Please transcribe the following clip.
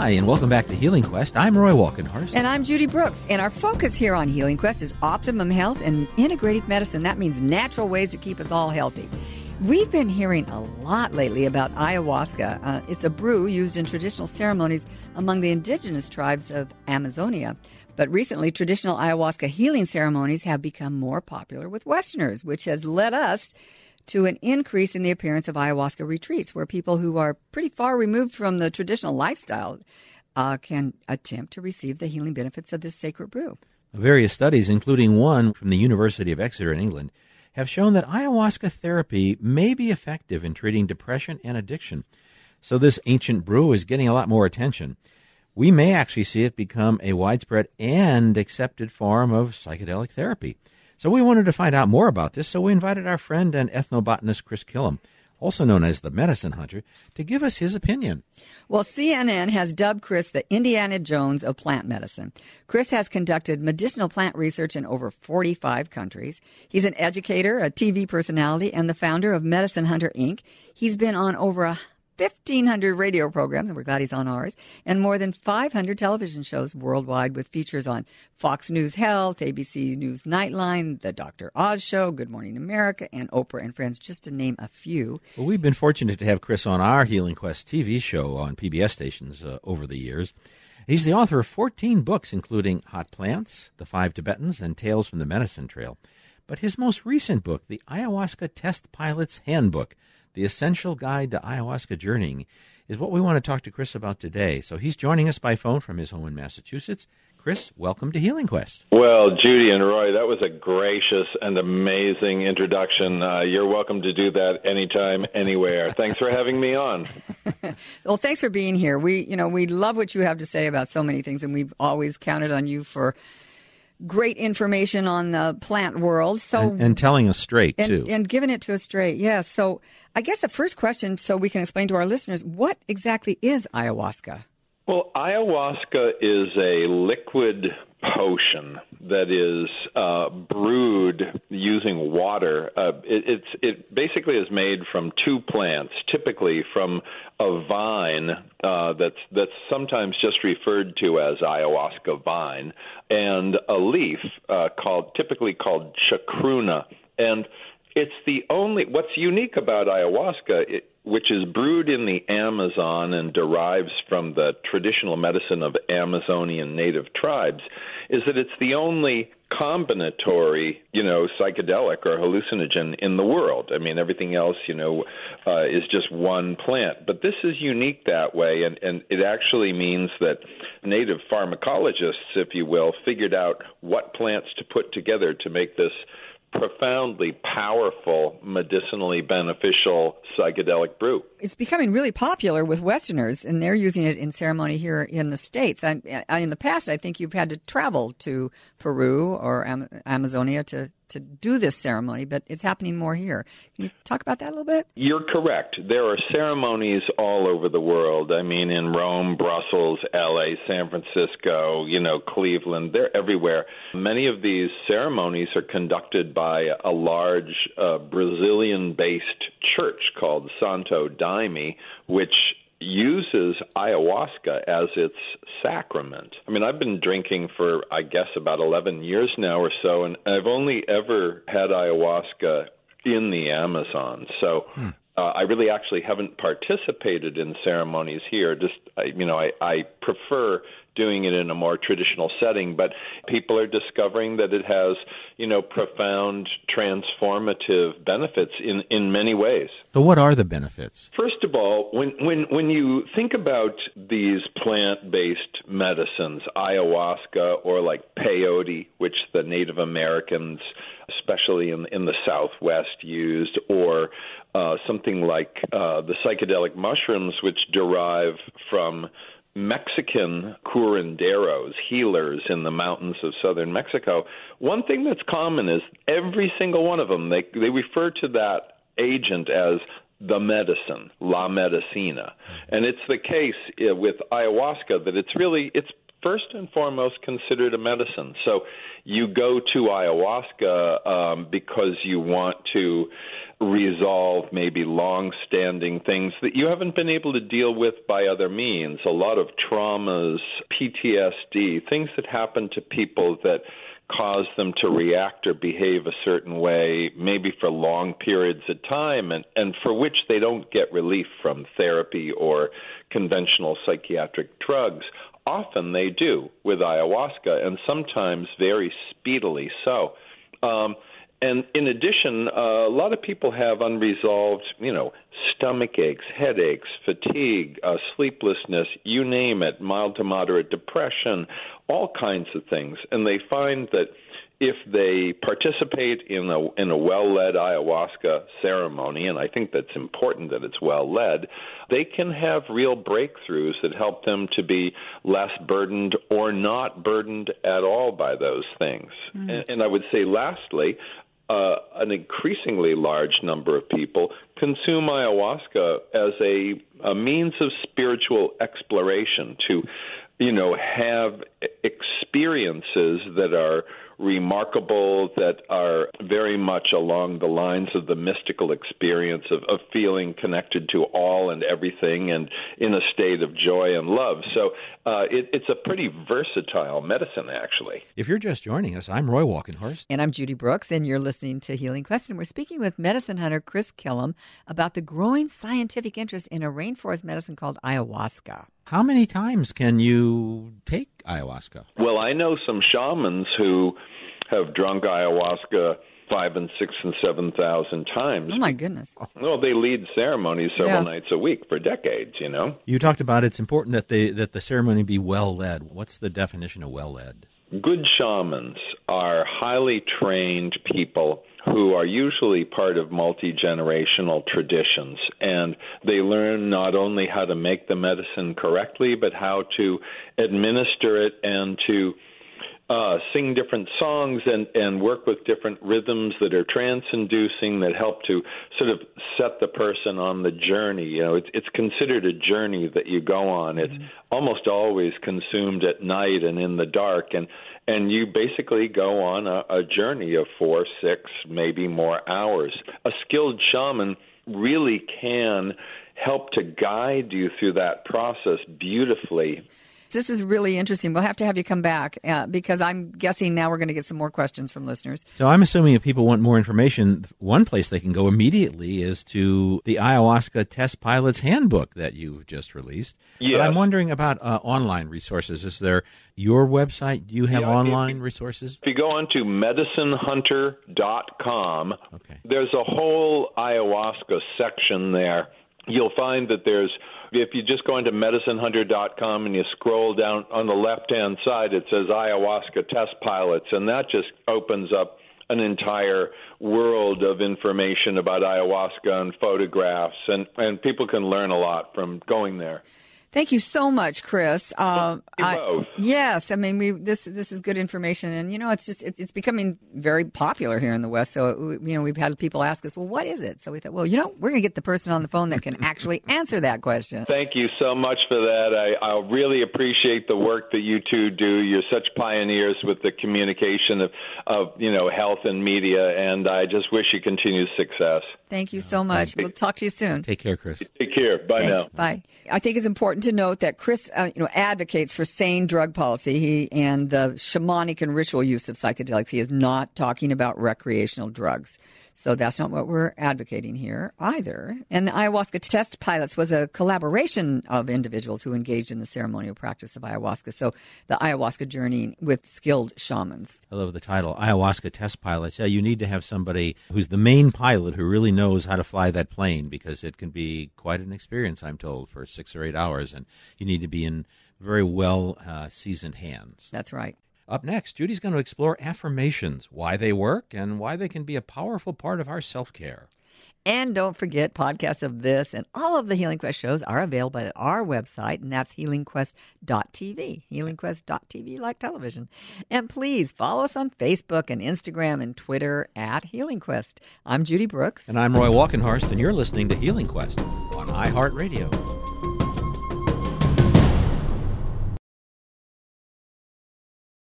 Hi, and welcome back to Healing Quest. I'm Roy Walkenhorst. And I'm Judy Brooks. And our focus here on Healing Quest is optimum health and integrative medicine. That means natural ways to keep us all healthy. We've been hearing a lot lately about ayahuasca. Uh, it's a brew used in traditional ceremonies among the indigenous tribes of Amazonia. But recently, traditional ayahuasca healing ceremonies have become more popular with Westerners, which has led us to an increase in the appearance of ayahuasca retreats, where people who are pretty far removed from the traditional lifestyle uh, can attempt to receive the healing benefits of this sacred brew. Various studies, including one from the University of Exeter in England, have shown that ayahuasca therapy may be effective in treating depression and addiction. So, this ancient brew is getting a lot more attention. We may actually see it become a widespread and accepted form of psychedelic therapy. So we wanted to find out more about this, so we invited our friend and ethnobotanist Chris Kilham, also known as the medicine hunter, to give us his opinion. Well, CNN has dubbed Chris the Indiana Jones of plant medicine. Chris has conducted medicinal plant research in over 45 countries. He's an educator, a TV personality, and the founder of Medicine Hunter Inc. He's been on over a 1,500 radio programs, and we're glad he's on ours, and more than 500 television shows worldwide with features on Fox News Health, ABC News Nightline, The Dr. Oz Show, Good Morning America, and Oprah and Friends, just to name a few. Well, we've been fortunate to have Chris on our Healing Quest TV show on PBS stations uh, over the years. He's the author of 14 books, including Hot Plants, The Five Tibetans, and Tales from the Medicine Trail. But his most recent book, The Ayahuasca Test Pilot's Handbook, the Essential Guide to Ayahuasca Journeying, is what we want to talk to Chris about today. So he's joining us by phone from his home in Massachusetts. Chris, welcome to Healing Quest. Well, Judy and Roy, that was a gracious and amazing introduction. Uh, you're welcome to do that anytime, anywhere. thanks for having me on. well, thanks for being here. We, you know, we love what you have to say about so many things, and we've always counted on you for great information on the plant world. So and, and telling us straight and, too, and giving it to us straight. Yes. Yeah, so I guess the first question, so we can explain to our listeners, what exactly is ayahuasca? Well, ayahuasca is a liquid potion that is uh, brewed using water. Uh, it, it's it basically is made from two plants, typically from a vine uh, that's that's sometimes just referred to as ayahuasca vine, and a leaf uh, called typically called chacruna, and it's the only what's unique about ayahuasca it, which is brewed in the Amazon and derives from the traditional medicine of Amazonian native tribes, is that it's the only combinatory, you know, psychedelic or hallucinogen in the world. I mean, everything else, you know, uh, is just one plant. But this is unique that way, and, and it actually means that native pharmacologists, if you will, figured out what plants to put together to make this profoundly powerful, medicinally beneficial psychedelic brew. It's becoming really popular with Westerners, and they're using it in ceremony here in the States. And in the past, I think you've had to travel to Peru or Amazonia to to do this ceremony, but it's happening more here. Can you talk about that a little bit? You're correct. There are ceremonies all over the world. I mean, in Rome, Brussels, LA, San Francisco, you know, Cleveland, they're everywhere. Many of these ceremonies are conducted by a large uh, Brazilian based church called Santo Daime, which uses ayahuasca as its sacrament. I mean, I've been drinking for, I guess, about 11 years now or so, and I've only ever had ayahuasca in the Amazon. So hmm. Uh, I really actually haven't participated in ceremonies here. Just, I, you know, I, I prefer doing it in a more traditional setting, but people are discovering that it has, you know, profound transformative benefits in, in many ways. So what are the benefits? First of all, when when when you think about these plant-based medicines, ayahuasca or like peyote, which the Native Americans especially in in the Southwest used, or uh, something like uh, the psychedelic mushrooms, which derive from Mexican curanderos, healers in the mountains of southern Mexico, one thing that's common is every single one of them, they, they refer to that agent as the medicine, la medicina. And it's the case uh, with ayahuasca that it's really, it's first and foremost considered a medicine. So you go to ayahuasca um, because you want to resolve maybe long standing things that you haven't been able to deal with by other means. A lot of traumas, PTSD, things that happen to people that cause them to react or behave a certain way, maybe for long periods of time, and, and for which they don't get relief from therapy or conventional psychiatric drugs. Often they do with ayahuasca, and sometimes very speedily so. Um, and in addition, uh, a lot of people have unresolved, you know, stomach aches, headaches, fatigue, uh, sleeplessness, you name it, mild to moderate depression, all kinds of things. And they find that if they participate in a in a well led ayahuasca ceremony, and I think that's important that it's well led, they can have real breakthroughs that help them to be less burdened or not burdened at all by those things. Mm. And, and I would say, lastly, uh, an increasingly large number of people consume ayahuasca as a, a means of spiritual exploration to you know have experiences that are remarkable that are very much along the lines of the mystical experience of, of feeling connected to all and everything and in a state of joy and love. So uh, it, it's a pretty versatile medicine, actually. If you're just joining us, I'm Roy Walkenhorst. And I'm Judy Brooks, and you're listening to Healing Quest. And we're speaking with medicine hunter Chris Kilham about the growing scientific interest in a rainforest medicine called ayahuasca. How many times can you take ayahuasca? Well, I know some shamans who have drunk ayahuasca five and six and seven thousand times. Oh my goodness! Well, they lead ceremonies several yeah. nights a week for decades. You know. You talked about it's important that they that the ceremony be well led. What's the definition of well led? Good shamans are highly trained people who are usually part of multi generational traditions. And they learn not only how to make the medicine correctly, but how to administer it and to uh, sing different songs and, and work with different rhythms that are trance inducing that help to sort of set the person on the journey. You know, it's, it's considered a journey that you go on. It's mm-hmm. almost always consumed at night and in the dark. And and you basically go on a, a journey of four, six, maybe more hours. A skilled shaman really can help to guide you through that process beautifully. This is really interesting. We'll have to have you come back uh, because I'm guessing now we're going to get some more questions from listeners. So I'm assuming if people want more information, one place they can go immediately is to the ayahuasca test pilot's handbook that you've just released. Yes. But I'm wondering about uh, online resources. Is there your website? Do you have yeah, online if, resources? If you go on to medicinehunter.com, okay. there's a whole ayahuasca section there. You'll find that there's if you just go into medicinehunter.com and you scroll down on the left hand side, it says ayahuasca test pilots, and that just opens up an entire world of information about ayahuasca and photographs, and, and people can learn a lot from going there. Thank you so much, Chris. Um, I, yes, I mean we this this is good information, and you know it's just it, it's becoming very popular here in the West. So you know we've had people ask us, well, what is it? So we thought, well, you know, we're going to get the person on the phone that can actually answer that question. Thank you so much for that. I, I really appreciate the work that you two do. You're such pioneers with the communication of of you know health and media, and I just wish you continued success. Thank you so much. We'll talk to you soon. Take care, Chris. Take care. Bye Thanks. now. Bye. I think it's important to note that Chris, uh, you know, advocates for sane drug policy he, and the shamanic and ritual use of psychedelics. He is not talking about recreational drugs. So that's not what we're advocating here either. And the ayahuasca test pilots was a collaboration of individuals who engaged in the ceremonial practice of ayahuasca. So the ayahuasca journey with skilled shamans. I love the title, ayahuasca test pilots. Yeah, you need to have somebody who's the main pilot who really knows how to fly that plane because it can be quite an experience, I'm told, for six or eight hours. And you need to be in very well uh, seasoned hands. That's right. Up next, Judy's going to explore affirmations, why they work, and why they can be a powerful part of our self care. And don't forget, podcasts of this and all of the Healing Quest shows are available at our website, and that's healingquest.tv. Healingquest.tv, like television. And please follow us on Facebook and Instagram and Twitter at Healing Quest. I'm Judy Brooks. And I'm Roy Walkenhorst, and you're listening to Healing Quest on iHeartRadio.